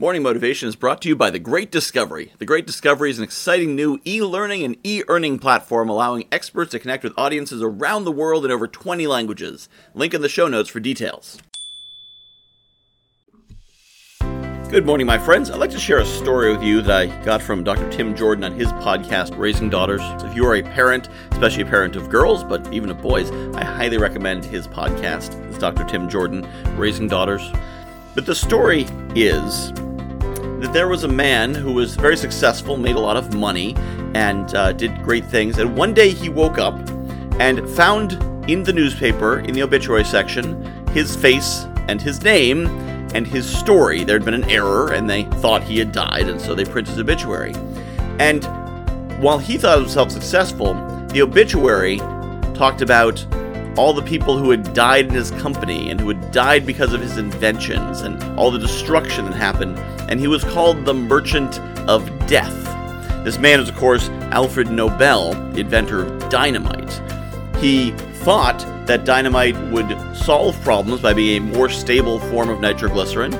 Morning Motivation is brought to you by The Great Discovery. The Great Discovery is an exciting new e learning and e earning platform allowing experts to connect with audiences around the world in over 20 languages. Link in the show notes for details. Good morning, my friends. I'd like to share a story with you that I got from Dr. Tim Jordan on his podcast, Raising Daughters. So if you are a parent, especially a parent of girls, but even of boys, I highly recommend his podcast. It's Dr. Tim Jordan, Raising Daughters. But the story is that there was a man who was very successful, made a lot of money, and uh, did great things. And one day he woke up and found in the newspaper, in the obituary section, his face and his name and his story. There had been an error, and they thought he had died, and so they printed his obituary. And while he thought himself successful, the obituary talked about all the people who had died in his company and who had died because of his inventions and all the destruction that happened, and he was called the Merchant of Death. This man is, of course, Alfred Nobel, the inventor of dynamite. He thought that dynamite would solve problems by being a more stable form of nitroglycerin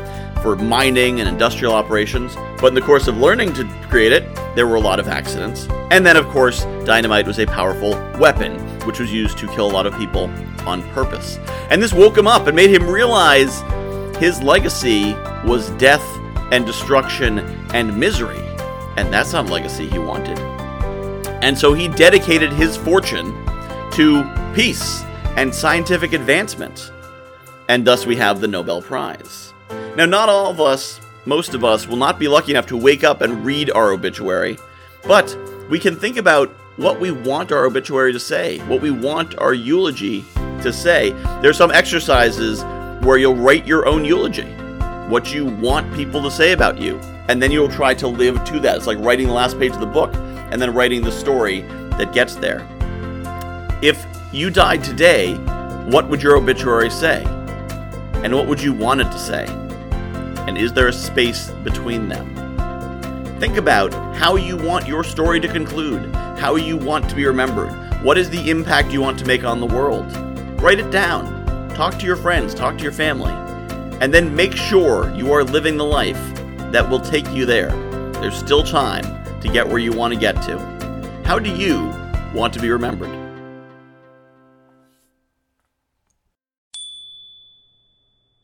for mining and industrial operations, but in the course of learning to create it, there were a lot of accidents. And then, of course, dynamite was a powerful weapon, which was used to kill a lot of people on purpose. And this woke him up and made him realize his legacy was death and destruction and misery. And that's not a legacy he wanted. And so he dedicated his fortune to peace and scientific advancement. And thus we have the Nobel Prize. Now, not all of us, most of us, will not be lucky enough to wake up and read our obituary, but we can think about what we want our obituary to say, what we want our eulogy to say. There are some exercises where you'll write your own eulogy, what you want people to say about you, and then you'll try to live to that. It's like writing the last page of the book and then writing the story that gets there. If you died today, what would your obituary say? And what would you want it to say? And is there a space between them? Think about how you want your story to conclude, how you want to be remembered, what is the impact you want to make on the world. Write it down. Talk to your friends, talk to your family, and then make sure you are living the life that will take you there. There's still time to get where you want to get to. How do you want to be remembered?